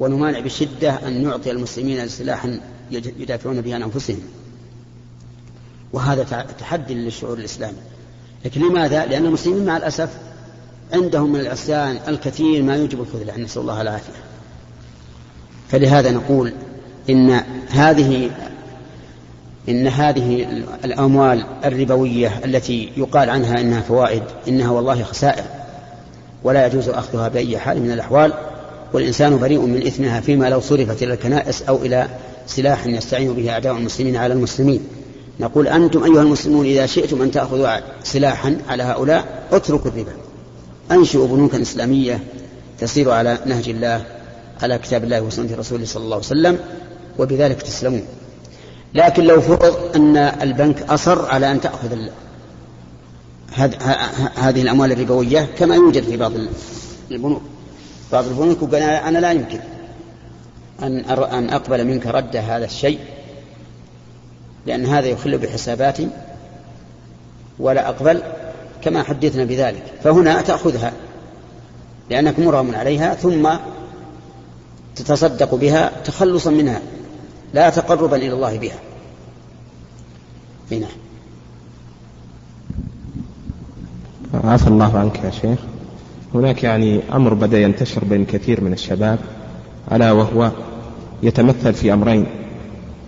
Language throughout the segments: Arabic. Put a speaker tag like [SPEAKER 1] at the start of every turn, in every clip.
[SPEAKER 1] ونمانع بشدة أن نعطي المسلمين سلاحا يدافعون به عن أنفسهم. وهذا تحدي للشعور الإسلامي. لكن لماذا؟ لأن المسلمين مع الأسف عندهم من العصيان الكثير ما يوجب الخذلان نسأل الله العافية. فلهذا نقول إن هذه إن هذه الأموال الربوية التي يقال عنها إنها فوائد إنها والله خسائر ولا يجوز أخذها بأي حال من الأحوال. والإنسان بريء من إثمها فيما لو صرفت إلى الكنائس أو إلى سلاح يستعين به أعداء المسلمين على المسلمين. نقول أنتم أيها المسلمون إذا شئتم أن تأخذوا سلاحا على هؤلاء اتركوا الربا. أنشئوا بنوكا إسلامية تسير على نهج الله على كتاب الله وسنة رسوله صلى الله عليه وسلم وبذلك تسلمون. لكن لو فرض أن البنك أصر على أن تأخذ هذه الأموال الربوية كما يوجد في بعض البنوك. بعض البنوك وقال أنا لا يمكن أن أن أقبل منك رد هذا الشيء لأن هذا يخل بحساباتي ولا أقبل كما حدثنا بذلك. فهنا تأخذها لأنك مرغم عليها ثم تتصدق بها تخلصا منها لا تقربا إلى الله بها. هنا.
[SPEAKER 2] عفى الله عنك يا شيخ. هناك يعني أمر بدأ ينتشر بين كثير من الشباب ألا وهو يتمثل في أمرين.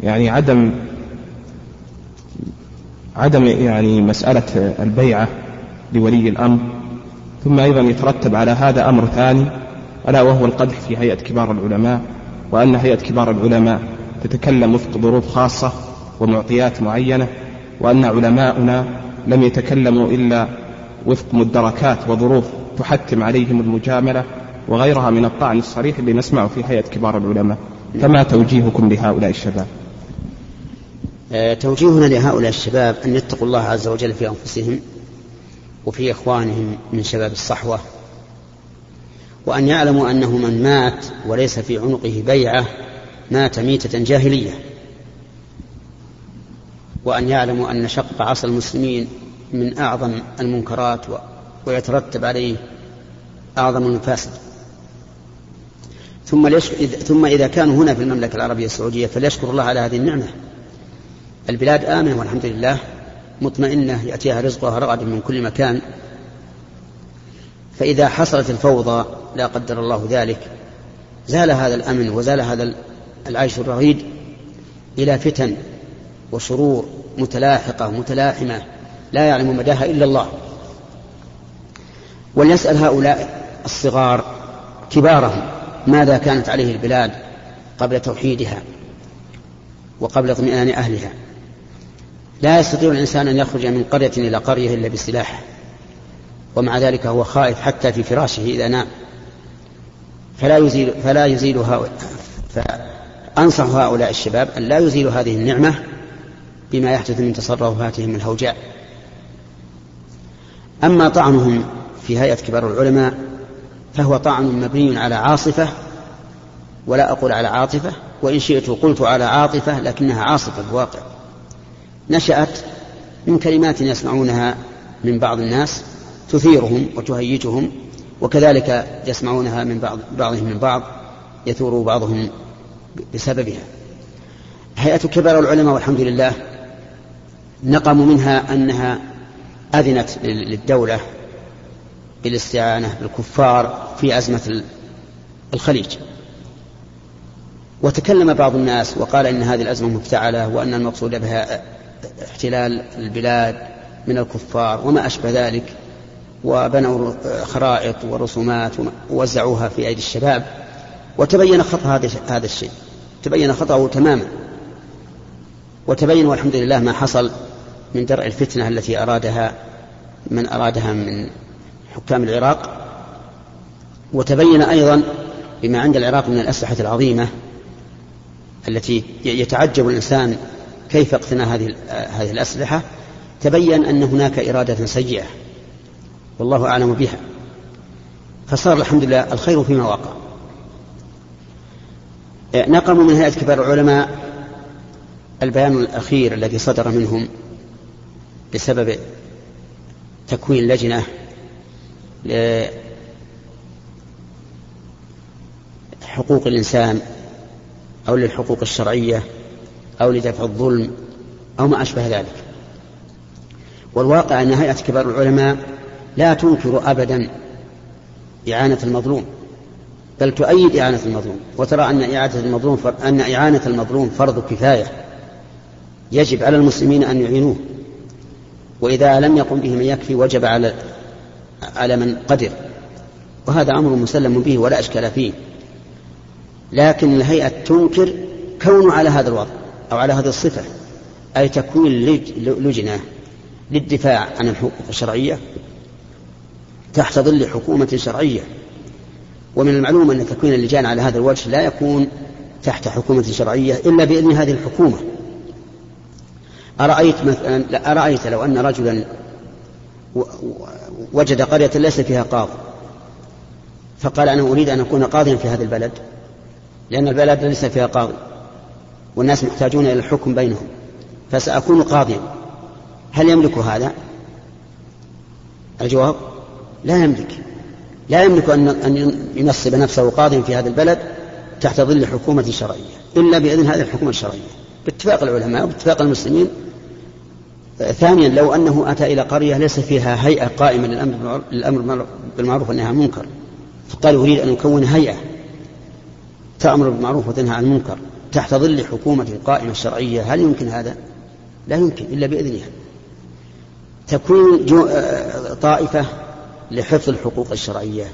[SPEAKER 2] يعني عدم عدم يعني مسألة البيعة لولي الأمر ثم أيضا يترتب على هذا أمر ثاني ألا وهو القدح في هيئة كبار العلماء وأن هيئة كبار العلماء تتكلم وفق ظروف خاصة ومعطيات معينة وأن علماؤنا لم يتكلموا إلا وفق مدركات وظروف تحتم عليهم المجاملة وغيرها من الطعن الصريح اللي نسمعه في هيئة كبار العلماء. فما توجيهكم لهؤلاء الشباب؟
[SPEAKER 1] آه، توجيهنا لهؤلاء الشباب أن يتقوا الله عز وجل في أنفسهم وفي إخوانهم من شباب الصحوة وأن يعلموا أنه من مات وليس في عنقه بيعة مات ميتة جاهلية وأن يعلموا أن شق عصا المسلمين من أعظم المنكرات ويترتب عليه أعظم المفاسد ثم ثم إذا كانوا هنا في المملكة العربية السعودية فليشكر الله على هذه النعمة. البلاد آمنة والحمد لله مطمئنة يأتيها رزقها رغدا من كل مكان. فإذا حصلت الفوضى لا قدر الله ذلك زال هذا الأمن وزال هذا العيش الرغيد إلى فتن وشرور متلاحقة متلاحمة. لا يعلم مداها إلا الله. وليسأل هؤلاء الصغار كبارهم ماذا كانت عليه البلاد قبل توحيدها وقبل اطمئنان أهلها. لا يستطيع الإنسان أن يخرج من قرية إلى قرية إلا بسلاح ومع ذلك هو خائف حتى في فراشه إذا نام. فلا يزيل فلا يزيل هؤلاء فأنصح هؤلاء الشباب أن لا يزيلوا هذه النعمة بما يحدث من تصرفاتهم الهوجاء. أما طعنهم في هيئة كبار العلماء فهو طعن مبني على عاصفة ولا أقول على عاطفة وإن شئت قلت على عاطفة لكنها عاصفة الواقع. نشأت من كلمات يسمعونها من بعض الناس تثيرهم وتهيجهم وكذلك يسمعونها من بعض بعضهم من بعض يثور بعضهم بسببها. هيئة كبار العلماء والحمد لله نقموا منها أنها أذنت للدولة بالاستعانة بالكفار في أزمة الخليج. وتكلم بعض الناس وقال إن هذه الأزمة مفتعلة وأن المقصود بها احتلال البلاد من الكفار وما أشبه ذلك وبنوا خرائط ورسومات ووزعوها في أيدي الشباب. وتبين خطأ هذا الشيء. تبين خطأه تماما. وتبين والحمد لله ما حصل من درء الفتنة التي أرادها من أرادها من حكام العراق. وتبين أيضا بما عند العراق من الأسلحة العظيمة التي يتعجب الإنسان كيف اقتنى هذه هذه الأسلحة. تبين أن هناك إرادة سيئة والله أعلم بها. فصار الحمد لله الخير فيما وقع. نقموا من هيئة كبار العلماء البيان الأخير الذي صدر منهم بسبب تكوين لجنة لحقوق الإنسان أو للحقوق الشرعية أو لدفع الظلم أو ما أشبه ذلك. والواقع أن هيئة كبار العلماء لا تنكر أبدا إعانة المظلوم بل تؤيد إعانة المظلوم. وترى أن إعانة المظلوم أن إعانة المظلوم فرض كفاية. يجب على المسلمين أن يعينوه. وإذا لم يقم به من يكفي وجب على على من قدر. وهذا أمر مسلم به ولا إشكال فيه. لكن الهيئة تنكر كونه على هذا الوضع أو على هذه الصفة أي تكوين لجنة للدفاع عن الحقوق الشرعية تحت ظل حكومة شرعية. ومن المعلوم أن تكوين اللجان على هذا الوجه لا يكون تحت حكومة شرعية إلا بإذن هذه الحكومة. أرأيت مثلا أرأيت لو أن رجلا وجد قرية ليس فيها قاضي. فقال أنا أريد أن أكون قاضيا في هذا البلد لأن البلد ليس فيها قاضي والناس محتاجون إلى الحكم بينهم فسأكون قاضيا. هل يملك هذا؟ الجواب لا يملك. لا يملك أن ينصب نفسه قاضيا في هذا البلد تحت ظل حكومة شرعية إلا بإذن هذه الحكومة الشرعية. باتفاق العلماء وباتفاق المسلمين ثانيا لو أنه أتى إلى قرية ليس فيها هيئة قائمة للأمر بالمعروف والنهي عن المنكر. فقال أريد أن أكون هيئة تأمر بالمعروف وتنهى عن المنكر تحت ظل حكومة قائمة شرعية هل يمكن هذا؟ لا يمكن إلا بإذنها. تكون طائفة لحفظ الحقوق الشرعية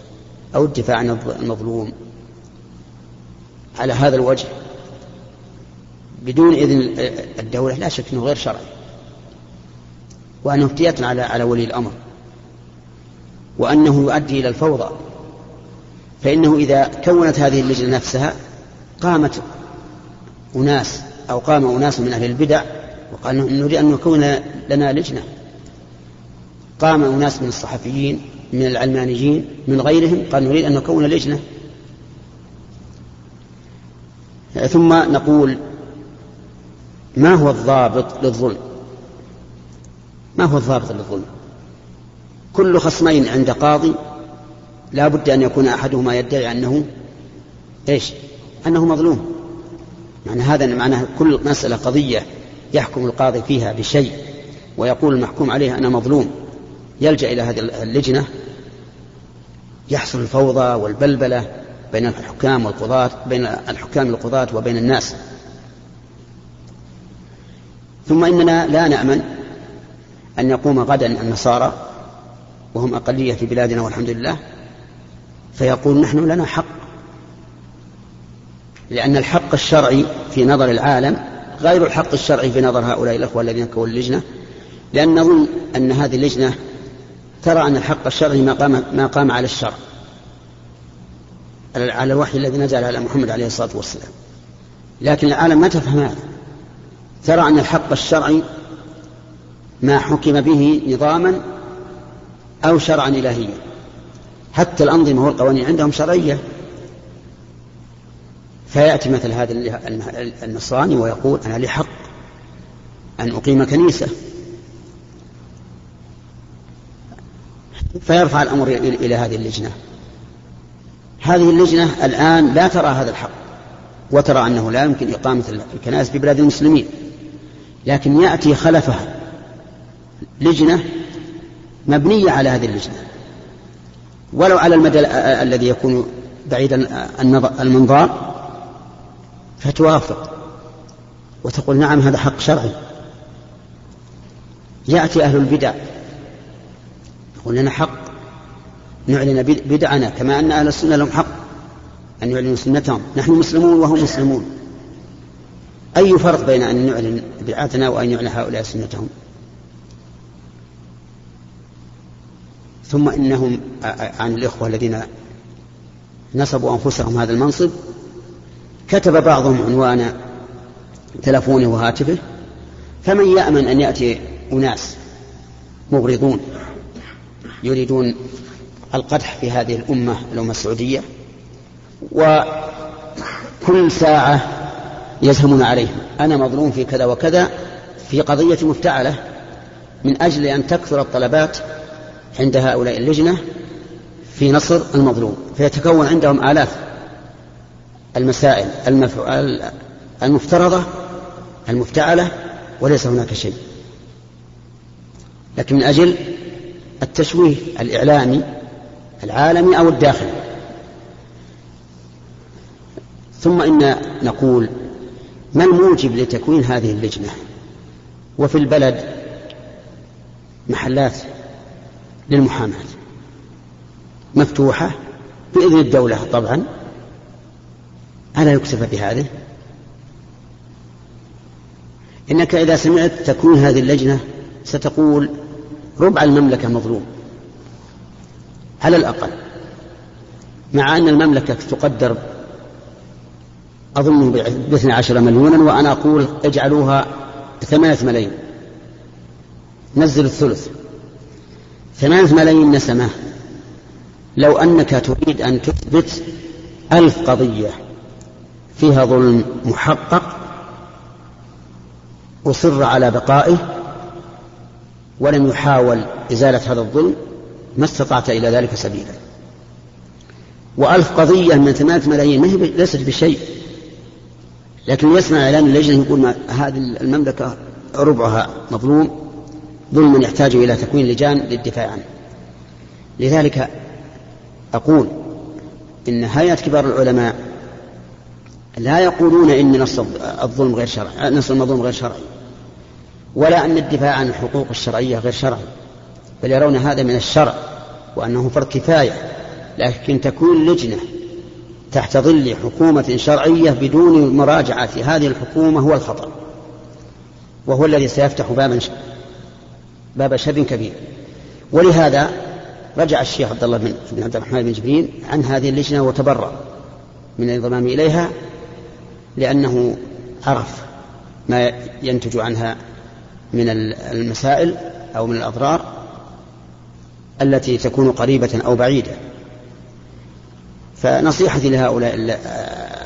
[SPEAKER 1] أو الدفاع عن المظلوم على هذا الوجه بدون إذن الدولة. لا شك أنه غير شرعي. وأنه افتياة على على ولي الأمر. وأنه يؤدي إلى الفوضى. فإنه إذا كونت هذه اللجنة نفسها قامت أناس أو قام أناس من أهل البدع وقال نريد أن نكون لنا لجنة. قام أناس من الصحفيين من العلمانيين من غيرهم قال نريد أن نكون لجنة. ثم نقول ما هو الضابط للظلم؟ ما هو الضابط للظلم كل خصمين عند قاضي لا بد أن يكون أحدهما يدعي أنه إيش؟ أنه مظلوم. يعني هذا معناه كل مسألة قضية يحكم القاضي فيها بشيء ويقول المحكوم عليه أنا مظلوم. يلجأ إلى هذه اللجنة يحصل الفوضى والبلبلة بين الحكام والقضاة بين الحكام والقضاة وبين الناس. ثم إننا لا نأمن أن يقوم غدا النصارى وهم أقلية في بلادنا والحمد لله فيقول نحن لنا حق. لأن الحق الشرعي في نظر العالم غير الحق الشرعي في نظر هؤلاء الأخوة الذين كونوا اللجنة. لأن نظن أن هذه اللجنة ترى أن الحق الشرعي ما قام, ما قام على الشرع على الوحي الذي نزل على محمد عليه الصلاة والسلام. لكن العالم ما تفهم هذا. ترى أن الحق الشرعي ما حكم به نظاما أو شرعا إلهيا. حتى الأنظمة والقوانين عندهم شرعية. فيأتي مثل هذا النصراني ويقول أنا لي حق أن أقيم كنيسة. فيرفع الأمر إلى هذه اللجنة. هذه اللجنة الآن لا ترى هذا الحق وترى أنه لا يمكن إقامة الكنائس في بلاد المسلمين. لكن يأتي خلفها لجنة مبنية على هذه اللجنة. ولو على المدى الذي يكون بعيدا المنظار فتوافق وتقول نعم هذا حق شرعي. يأتي أهل البدع. يقول لنا حق. نعلن بدعنا كما أن أهل السنة لهم حق. أن يعلنوا سنتهم. نحن مسلمون وهم مسلمون. أي فرق بين أن نعلن بدعتنا وأن يعلن هؤلاء سنتهم؟ ثم إنهم عن الإخوة الذين نصبوا أنفسهم هذا المنصب كتب بعضهم عنوان تلفونه وهاتفه فمن يأمن أن يأتي أناس مغرضون يريدون القدح في هذه الأمة الأمة السعودية وكل ساعة يزهمون عليهم. أنا مظلوم في كذا وكذا في قضية مفتعلة من أجل أن تكثر الطلبات عند هؤلاء اللجنة في نصر المظلوم فيتكون عندهم آلاف المسائل المفترضة المفتعلة وليس هناك شيء. لكن من أجل التشويه الإعلامي العالمي أو الداخلي. ثم إن نقول ما الموجب لتكوين هذه اللجنة؟ وفي البلد محلات للمحاماة. مفتوحة بإذن الدولة طبعا. ألا يكتفى بهذه؟ إنك إذا سمعت تكوين هذه اللجنة ستقول ربع المملكة مظلوم. على الأقل. مع أن المملكة تقدر أظن باثنى عشر مليونا وأنا أقول اجعلوها ثمانية ملايين. نزل الثلث. ثمانية ملايين نسمة. لو أنك تريد أن تثبت ألف قضية فيها ظلم محقق أصر على بقائه ولم يحاول إزالة هذا الظلم ما استطعت إلى ذلك سبيلا. وألف قضية من ثمانية ملايين ما هي ليست بشيء. لكن يسمع إعلان اللجنة يقول هذه المملكة ربعها مظلوم. ظلم يحتاج إلى تكوين لجان للدفاع عنه. لذلك أقول إن هيئة كبار العلماء لا يقولون إن نص الظلم غير شرعي نص المظلوم غير شرعي ولا أن الدفاع عن الحقوق الشرعية غير شرعي بل يرون هذا من الشرع وأنه فرض كفاية لكن تكون لجنة تحت ظل حكومة شرعية بدون مراجعة هذه الحكومة هو الخطأ وهو الذي سيفتح بابا باب شر كبير. ولهذا رجع الشيخ عبد الله بن عبد الرحمن بن جبريل عن هذه اللجنة وتبرأ من الانضمام إليها لأنه عرف ما ينتج عنها من المسائل أو من الأضرار التي تكون قريبة أو بعيدة. فنصيحتي لهؤلاء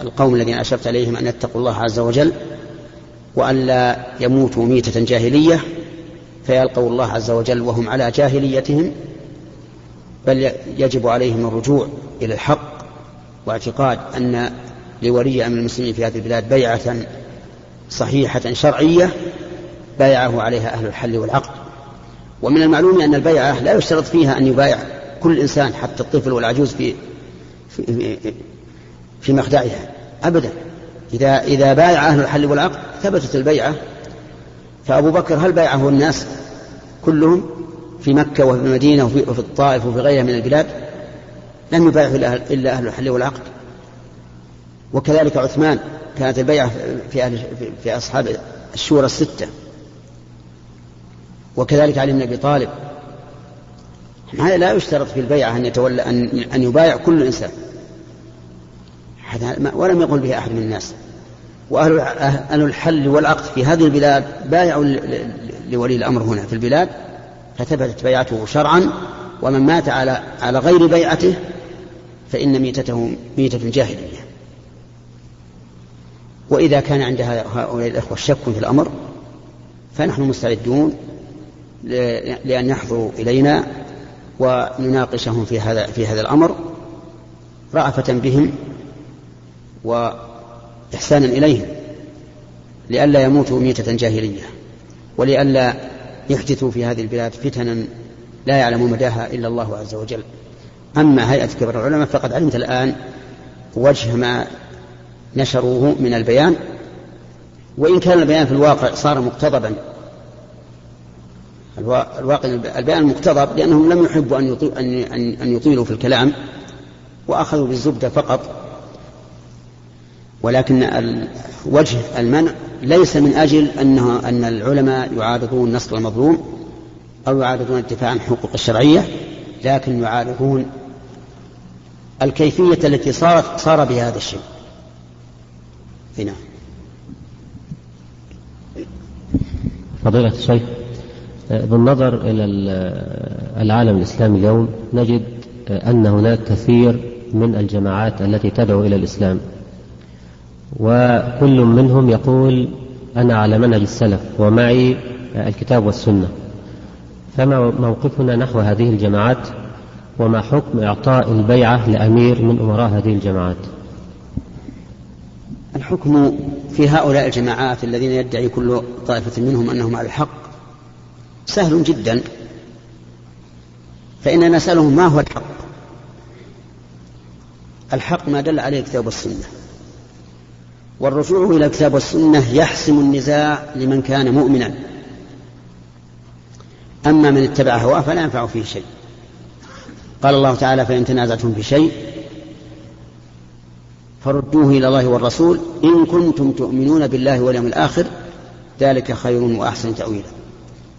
[SPEAKER 1] القوم الذين أشرت إليهم أن يتقوا الله عز وجل وأن لا يموتوا ميتة جاهلية فيلقوا الله عز وجل وهم على جاهليتهم بل يجب عليهم الرجوع إلى الحق واعتقاد أن لولي أمر المسلمين في هذه البلاد بيعة صحيحة شرعية بايعه عليها أهل الحل والعقد. ومن المعلوم أن البيعة لا يشترط فيها أن يبايع كل إنسان حتى الطفل والعجوز في في, في مخدعها أبدا. إذا إذا بايع أهل الحل والعقد ثبتت البيعة فأبو بكر هل بايعه الناس كلهم في مكة وفي المدينة وفي, الطائف وفي غيرها من البلاد؟ لم يبايعه إلا أهل الحل والعقد. وكذلك عثمان كانت البيعة في, أهل في أصحاب الشورى الستة. وكذلك علي بن أبي طالب. هذا لا يشترط في البيعة أن يتولى أن, أن يبايع كل إنسان. ولم يقل به أحد من الناس. وأهل أهل الحل والعقد في هذه البلاد بايعوا لولي الأمر هنا في البلاد فثبتت بيعته شرعا ومن مات على على غير بيعته فإن ميتته ميتة جاهلية وإذا كان عند هؤلاء الأخوة شك في الأمر فنحن مستعدون لأن يحضروا إلينا ونناقشهم في هذا في هذا الأمر رأفة بهم وإحسانا إليهم لئلا يموتوا ميتة جاهلية ولئلا يحدثوا في هذه البلاد فتنا لا يعلم مداها إلا الله عز وجل. أما هيئة كبر العلماء فقد علمت الآن وجه ما نشروه من البيان وإن كان البيان في الواقع صار مقتضبا. الواقع البيان المقتضب لأنهم لم يحبوا أن يطيلوا في الكلام وأخذوا بالزبدة فقط. ولكن وجه المنع ليس من أجل أنه أن العلماء يعارضون نصر المظلوم أو يعارضون الدفاع عن الحقوق الشرعية لكن يعارضون الكيفية التي صارت صار بها هذا الشيء. هنا
[SPEAKER 3] فضيلة الشيخ بالنظر إلى العالم الإسلامي اليوم نجد أن هناك كثير من الجماعات التي تدعو إلى الإسلام. وكل منهم يقول أنا على منهج السلف ومعي الكتاب والسنة. فما موقفنا نحو هذه الجماعات وما حكم إعطاء البيعة لأمير من أمراء هذه الجماعات؟
[SPEAKER 1] الحكم في هؤلاء الجماعات الذين يدعي كل طائفة منهم أنهم على الحق سهل جدا. فإننا نسألهم ما هو الحق؟ الحق ما دل عليه الكتاب والسنة. والرجوع إلى الكتاب والسنة يحسم النزاع لمن كان مؤمنا. أما من اتبع هواه فلا ينفع فيه شيء. قال الله تعالى فإن تنازعتم في شيء فردوه إلى الله والرسول إن كنتم تؤمنون بالله واليوم الآخر ذلك خير وأحسن تأويلا.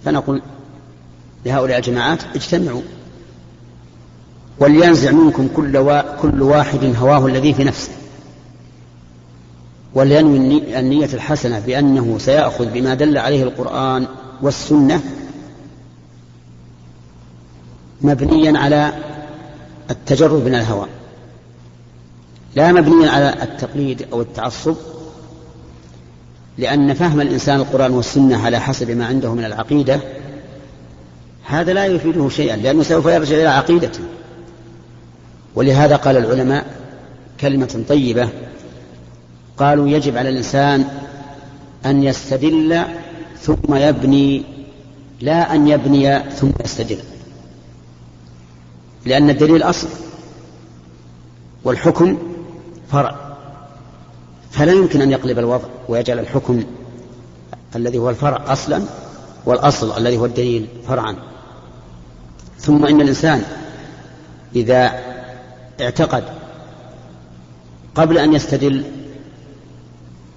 [SPEAKER 1] فنقول لهؤلاء الجماعات اجتمعوا ولينزع منكم كل, وا... كل واحد هواه الذي في نفسه. ولينوي النية الحسنة بأنه سيأخذ بما دل عليه القرآن والسنة مبنيا على التجرد من الهوى لا مبنيا على التقليد أو التعصب لأن فهم الإنسان القرآن والسنة على حسب ما عنده من العقيدة هذا لا يفيده شيئا لأنه سوف يرجع إلى عقيدته. ولهذا قال العلماء كلمة طيبة قالوا يجب على الإنسان أن يستدل ثم يبني لا أن يبني ثم يستدل لأن الدليل أصل والحكم فرع. فلا يمكن أن يقلب الوضع ويجعل الحكم الذي هو الفرع أصلا والأصل الذي هو الدليل فرعا. ثم إن الإنسان إذا اعتقد قبل أن يستدل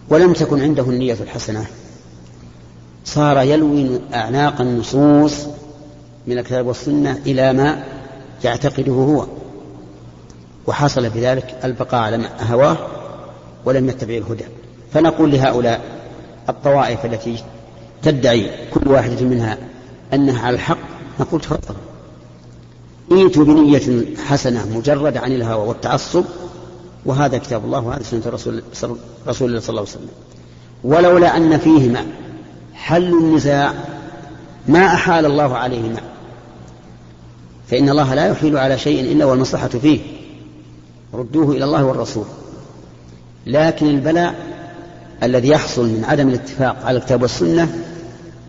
[SPEAKER 1] ولم تكن عنده النية الحسنة. صار يلوي أعناق النصوص من الكتاب والسنة إلى ما يعتقده هو. وحصل بذلك البقاء على هواه ولم يتبع الهدى. فنقول لهؤلاء الطوائف التي تدعي كل واحدة منها أنها على الحق نقول تفضل. ائتوا بنية حسنة مجردة عن الهوى والتعصب وهذا كتاب الله وهذا سنة رسول, رسول الله صلى الله عليه وسلم. ولولا أن فيهما حل النزاع ما أحال الله عليهما. فإن الله لا يحيل على شيء إلا والمصلحة فيه. ردوه إلى الله والرسول. لكن البلاء الذي يحصل من عدم الاتفاق على الكتاب والسنة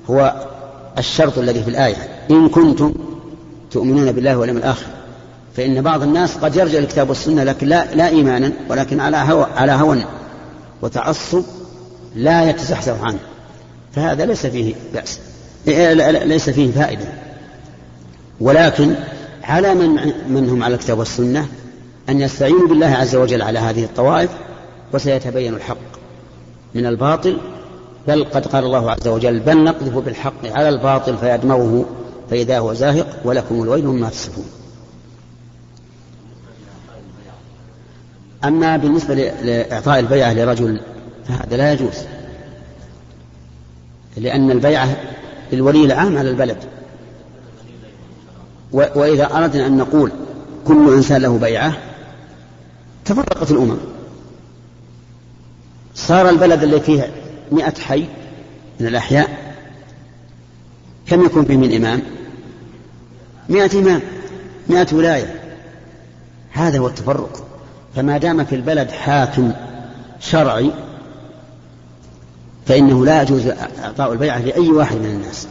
[SPEAKER 1] هو الشرط الذي في الآية. إن كنتم تؤمنون بالله واليوم الآخر. فإن بعض الناس قد يرجع الكتاب والسنة لكن لا, لا إيمانا ولكن على هوى على هوى وتعصب لا يتزحزح عنه. فهذا ليس فيه بأس. ليس فيه فائدة. ولكن على من من هم على الكتاب والسنة؟ أن يستعينوا بالله عز وجل على هذه الطوائف وسيتبين الحق من الباطل. بل قد قال الله عز وجل بل نقذف بالحق على الباطل فيدمغه فإذا هو زاهق ولكم الويل مما تصفون أما بالنسبة لإعطاء البيعة لرجل فهذا لا يجوز. لأن البيعة للولي العام على البلد. وإذا أردنا أن نقول كل إنسان له بيعة تفرقت الأمم. صار البلد الذي فيه مئة حي من الأحياء كم يكون فيه من إمام؟ مئة إمام مئة ولاية. هذا هو التفرق. فما دام في البلد حاكم شرعي فإنه لا يجوز إعطاء البيعة لأي واحد من الناس.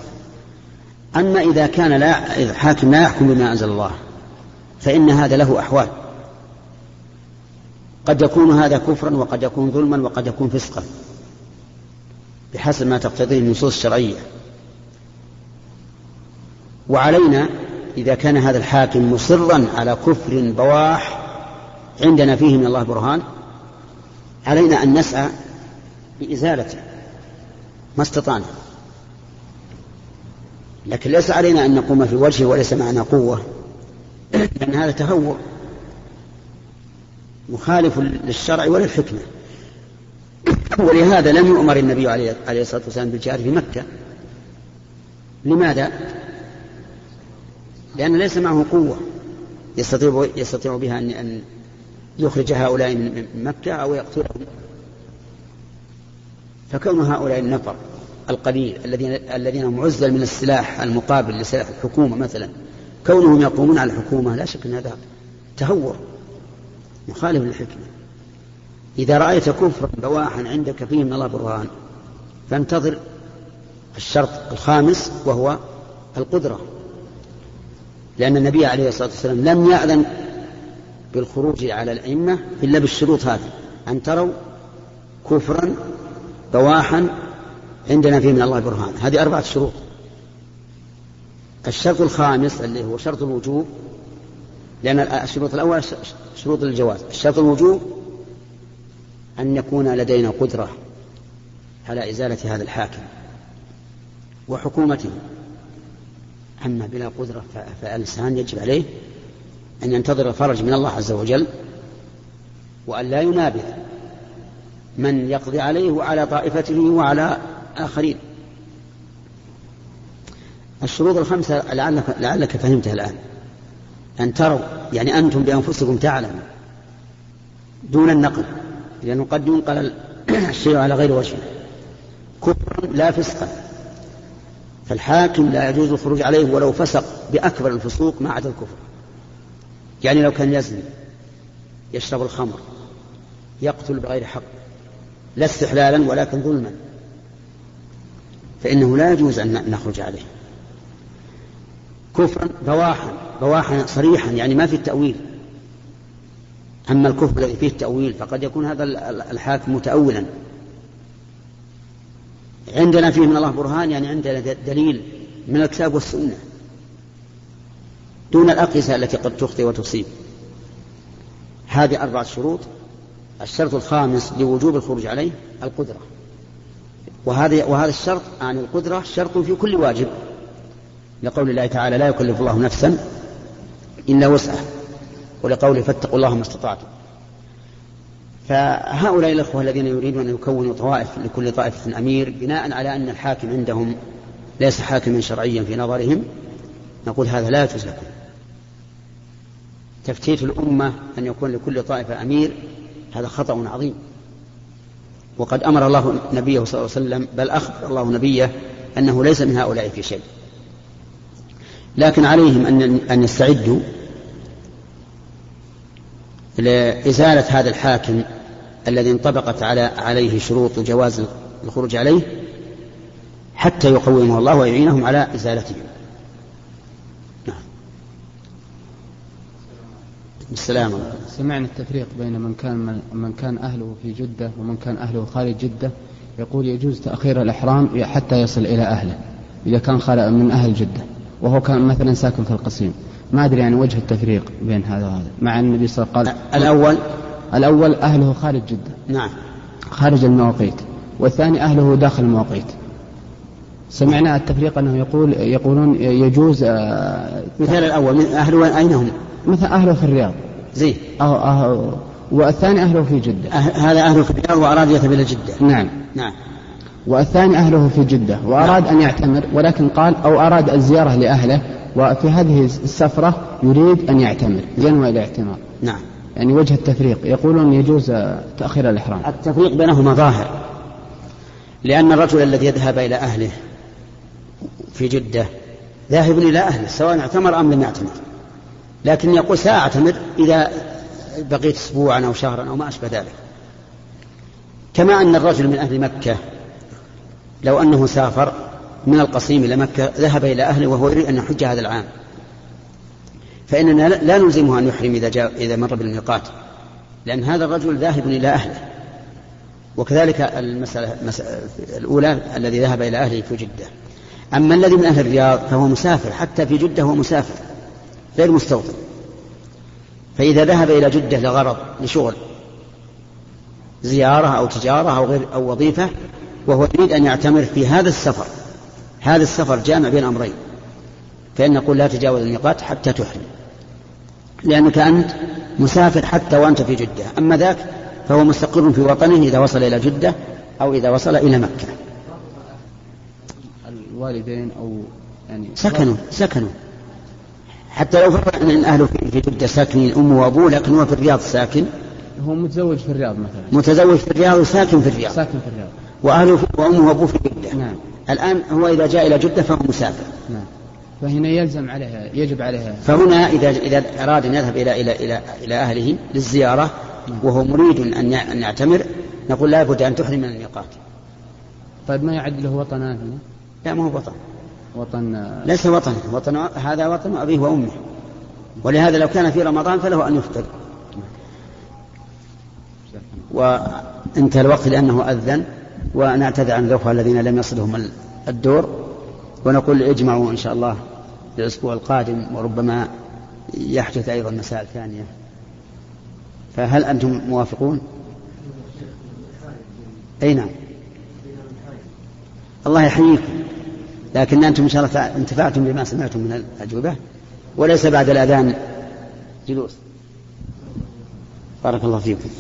[SPEAKER 1] أما إذا كان لا حاكم لا يحكم بما أنزل الله فإن هذا له أحوال. قد يكون هذا كفرا وقد يكون ظلما وقد يكون فسقا بحسب ما تقتضيه النصوص الشرعية. وعلينا إذا كان هذا الحاكم مصرا على كفر بواح عندنا فيه من الله برهان علينا أن نسعى بإزالته ما استطعنا. لكن ليس علينا أن نقوم في وجهه وليس معنا قوة لأن هذا تهور مخالف للشرع وللحكمة. ولهذا لم يؤمر النبي عليه الصلاة والسلام بالجهاد في مكة. لماذا؟ لأن ليس معه قوة يستطيع يستطيع بها أن يخرج هؤلاء من مكة أو يقتلهم فكون هؤلاء النفر القليل الذين الذين هم عزل من السلاح المقابل لسلاح الحكومة مثلا كونهم يقومون على الحكومة لا شك أن هذا تهور مخالف للحكمة. إذا رأيت كفرا بواحا عندك فيه من الله برهان فانتظر الشرط الخامس وهو القدرة. لأن النبي عليه الصلاة والسلام لم يأذن بالخروج على الأئمة إلا بالشروط هذه. أن تروا كفرا بواحا عندنا فيه من الله برهان. هذه أربعة شروط. الشرط الخامس اللي هو شرط الوجوب لأن الشروط الأول شروط الجواز الشرط الوجوب أن يكون لدينا قدرة على إزالة هذا الحاكم وحكومته. أما بلا قدرة فالإنسان يجب عليه أن ينتظر الفرج من الله عز وجل وأن لا ينابذ من يقضي عليه وعلى طائفته وعلى آخرين. الشروط الخمسة لعلك, لعلك فهمتها الآن. أن تروا يعني أنتم بأنفسكم تعلموا دون النقل لأنه قد ينقل الشيء على غير وجهه. كفرا لا فسقا. فالحاكم لا يجوز الخروج عليه ولو فسق بأكبر الفسوق ما عدا الكفر. يعني لو كان يزني يشرب الخمر يقتل بغير حق لا استحلالا ولكن ظلما فإنه لا يجوز أن نخرج عليه. كفرا بواحا بواحا صريحا يعني ما في التأويل. أما الكفر الذي فيه التأويل فقد يكون هذا الحاكم متأولا. عندنا فيه من الله برهان يعني عندنا دليل من الكتاب والسنة. دون الأقيسة التي قد تخطئ وتصيب. هذه أربعة شروط. الشرط الخامس لوجوب الخروج عليه القدرة. وهذا وهذا الشرط عن القدرة شرط في كل واجب. لقول الله تعالى لا يكلف الله نفسا إلا وسعها. ولقوله فاتقوا الله ما استطعتم. فهؤلاء الأخوة الذين يريدون أن يكونوا طوائف لكل طائفة أمير بناء على أن الحاكم عندهم ليس حاكما شرعيا في نظرهم نقول هذا لا يجوز لكم. تفتيت الأمة أن يكون لكل طائفة أمير هذا خطأ عظيم. وقد أمر الله نبيه صلى الله عليه وسلم بل أخبر الله نبيه أنه ليس من هؤلاء في شيء. لكن عليهم أن أن يستعدوا لإزالة هذا الحاكم الذي انطبقت على عليه شروط جواز الخروج عليه حتى يقومه الله ويعينهم على إزالته
[SPEAKER 4] السلام. سمعنا التفريق بين من كان من كان أهله في جدة ومن كان أهله خارج جدة. يقول يجوز تأخير الإحرام حتى يصل إلى أهله إذا كان خالق من أهل جدة وهو كان مثلا ساكن في القصيم. ما أدري يعني وجه التفريق بين هذا وهذا مع النبي صلى الله عليه وسلم
[SPEAKER 1] قال الأول؟
[SPEAKER 4] الأول أهله خارج جدة
[SPEAKER 1] نعم.
[SPEAKER 4] خارج المواقيت والثاني أهله داخل المواقيت. سمعنا التفريق أنه يقول يقولون يجوز
[SPEAKER 1] آه، مثال الأول من أهله أين هم؟
[SPEAKER 4] مثل أهله في الرياض.
[SPEAKER 1] زين
[SPEAKER 4] أه أه والثاني أهله في جدة.
[SPEAKER 1] أه هذا أهله في الرياض وأراد يذهب إلى جدة.
[SPEAKER 4] نعم.
[SPEAKER 1] نعم.
[SPEAKER 4] والثاني أهله في جدة. وأراد نعم. أن يعتمر ولكن قال أو أراد الزيارة لأهله وفي هذه السفرة يريد أن يعتمر ينوي الاعتمار
[SPEAKER 1] نعم.
[SPEAKER 4] يعني وجه التفريق. يقولون يجوز تأخير الإحرام.
[SPEAKER 1] التفريق بينهما ظاهر لأن الرجل الذي يذهب إلى أهله في جدة. ذاهب إلى أهله سواء اعتمر أم لم يعتمر. لكن يقول سأعتمر إذا بقيت أسبوعا أو شهرا أو ما أشبه ذلك. كما أن الرجل من أهل مكة لو أنه سافر من القصيم إلى مكة ذهب إلى أهله وهو يريد أن يحج هذا العام. فإننا لا نلزمه أن يحرم إذا, جاء إذا مر بالميقات لأن هذا الرجل ذاهب إلى أهله. وكذلك المسألة الأولى الذي ذهب إلى أهله في جدة. أما الذي من أهل الرياض فهو مسافر حتى في جدة هو مسافر غير مستوطن. فإذا ذهب إلى جدة لغرض لشغل زيارة أو تجارة أو غير أو وظيفة وهو يريد أن يعتمر في هذا السفر. هذا السفر جامع بين أمرين. فإن نقول لا تجاوز الميقات حتى تحرم. لأنك أنت مسافر حتى وأنت في جدة. أما ذاك فهو مستقر في وطنه إذا وصل إلى جدة أو إذا وصل إلى مكة.
[SPEAKER 4] الوالدين أو يعني
[SPEAKER 1] سكنوا سكنوا. حتى لو فرض أن أهله في جدة ساكنين أمه وأبوه لكن هو في الرياض ساكن.
[SPEAKER 4] هو متزوج في الرياض مثلا.
[SPEAKER 1] متزوج في الرياض وساكن في الرياض.
[SPEAKER 4] ساكن في الرياض.
[SPEAKER 1] وأهله وأمه وأبوه في جدة.
[SPEAKER 4] نعم.
[SPEAKER 1] الآن هو إذا جاء إلى جدة فهو مسافر.
[SPEAKER 4] نعم. فهنا يلزم عليها يجب عليها.
[SPEAKER 1] فهنا إذا إذا أراد أن يذهب إلى إلى إلى إلى أهله للزيارة
[SPEAKER 5] وهو مريد أن يعتمر نقول لا بد أن تحرم من الميقات
[SPEAKER 4] طيب ما يعد له وطن
[SPEAKER 5] لا ما هو وطن.
[SPEAKER 4] وطن
[SPEAKER 5] ليس وطن. وطن هذا وطن أبيه وأمه. ولهذا لو كان في رمضان فله أن يفطر. وانتهى الوقت لأنه أذن ونعتذر عن الأخوة الذين لم يصلهم الدور ونقول اجمعوا إن شاء الله الأسبوع القادم وربما يحدث أيضا مسائل ثانية. فهل أنتم موافقون؟ أي نعم. الله يحييكم. لكن أنتم إن شاء الله انتفعتم بما سمعتم من الأجوبة وليس بعد الأذان جلوس. بارك الله فيكم.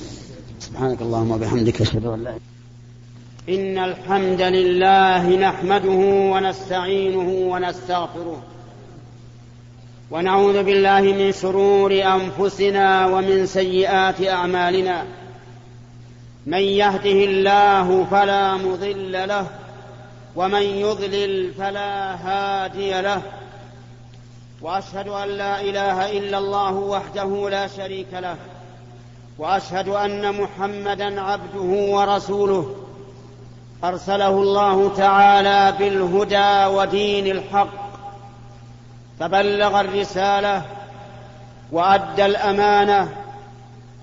[SPEAKER 5] سبحانك اللهم وبحمدك أشهد أن لا
[SPEAKER 1] إن الحمد لله نحمده ونستعينه ونستغفره ونعوذ بالله من شرور أنفسنا ومن سيئات أعمالنا. من يهده الله فلا مضل له ومن يضلل فلا هادي له. وأشهد أن لا إله إلا الله وحده لا شريك له. وأشهد أن محمدا عبده ورسوله. أرسله الله تعالى بالهدى ودين الحق. فبلغ الرسالة وأدى الأمانة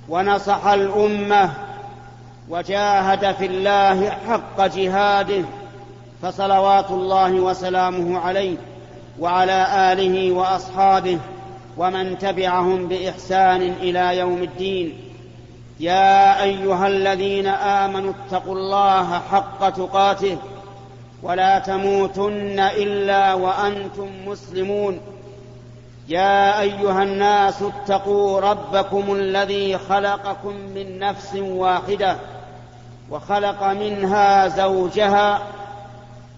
[SPEAKER 1] ونصح الأمة وجاهد في الله حق جهاده. فصلوات الله وسلامه عليه وعلى آله وأصحابه ومن تبعهم بإحسان إلى يوم الدين. يا أيها الذين آمنوا اتقوا الله حق تقاته ولا تموتن إلا وأنتم مسلمون. يا أيها الناس اتقوا ربكم الذي خلقكم من نفس واحدة وخلق منها زوجها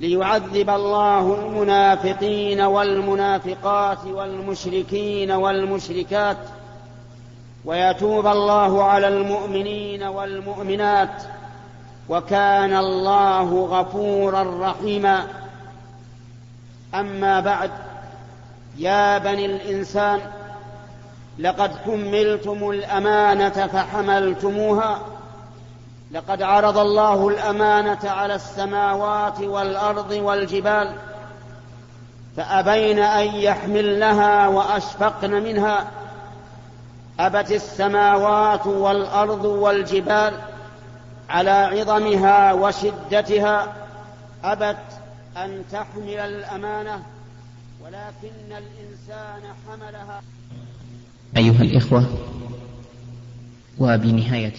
[SPEAKER 1] ليعذب الله المنافقين والمنافقات والمشركين والمشركات ويتوب الله على المؤمنين والمؤمنات وكان الله غفورا رحيما. أما بعد يا بني الإنسان لقد حملتم الأمانة فحملتموها لقد عرض الله الأمانة على السماوات والأرض والجبال فأبين أن يحملنها وأشفقن منها. أبت السماوات والأرض والجبال على عظمها وشدتها. أبت أن تحمل الأمانة ولكن الإنسان حملها.
[SPEAKER 6] أيها الإخوة وبنهايه